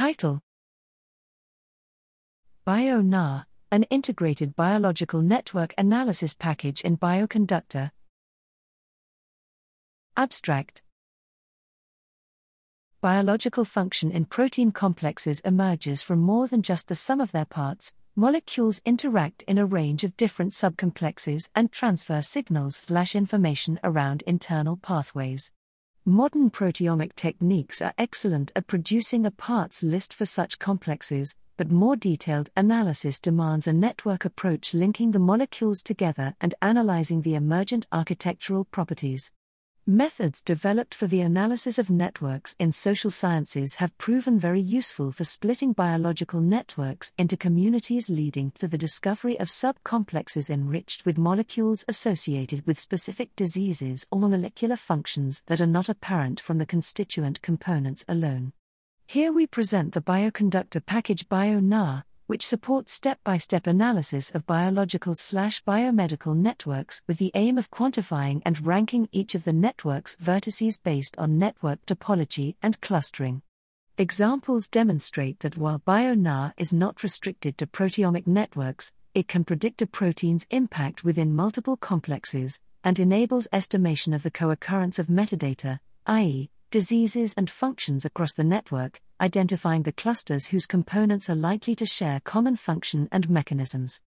Title BioNAR, an integrated biological network analysis package in Bioconductor. Abstract Biological function in protein complexes emerges from more than just the sum of their parts. Molecules interact in a range of different subcomplexes and transfer signals/information around internal pathways. Modern proteomic techniques are excellent at producing a parts list for such complexes, but more detailed analysis demands a network approach linking the molecules together and analyzing the emergent architectural properties. Methods developed for the analysis of networks in social sciences have proven very useful for splitting biological networks into communities, leading to the discovery of subcomplexes enriched with molecules associated with specific diseases or molecular functions that are not apparent from the constituent components alone. Here we present the bioconductor package BioNAR, which supports step by step analysis of biological slash biomedical networks with the aim of quantifying and ranking each of the network's vertices based on network topology and clustering. Examples demonstrate that while BioNAR is not restricted to proteomic networks, it can predict a protein's impact within multiple complexes and enables estimation of the co occurrence of metadata, i.e., diseases and functions across the network, identifying the clusters whose components are likely to share common function and mechanisms.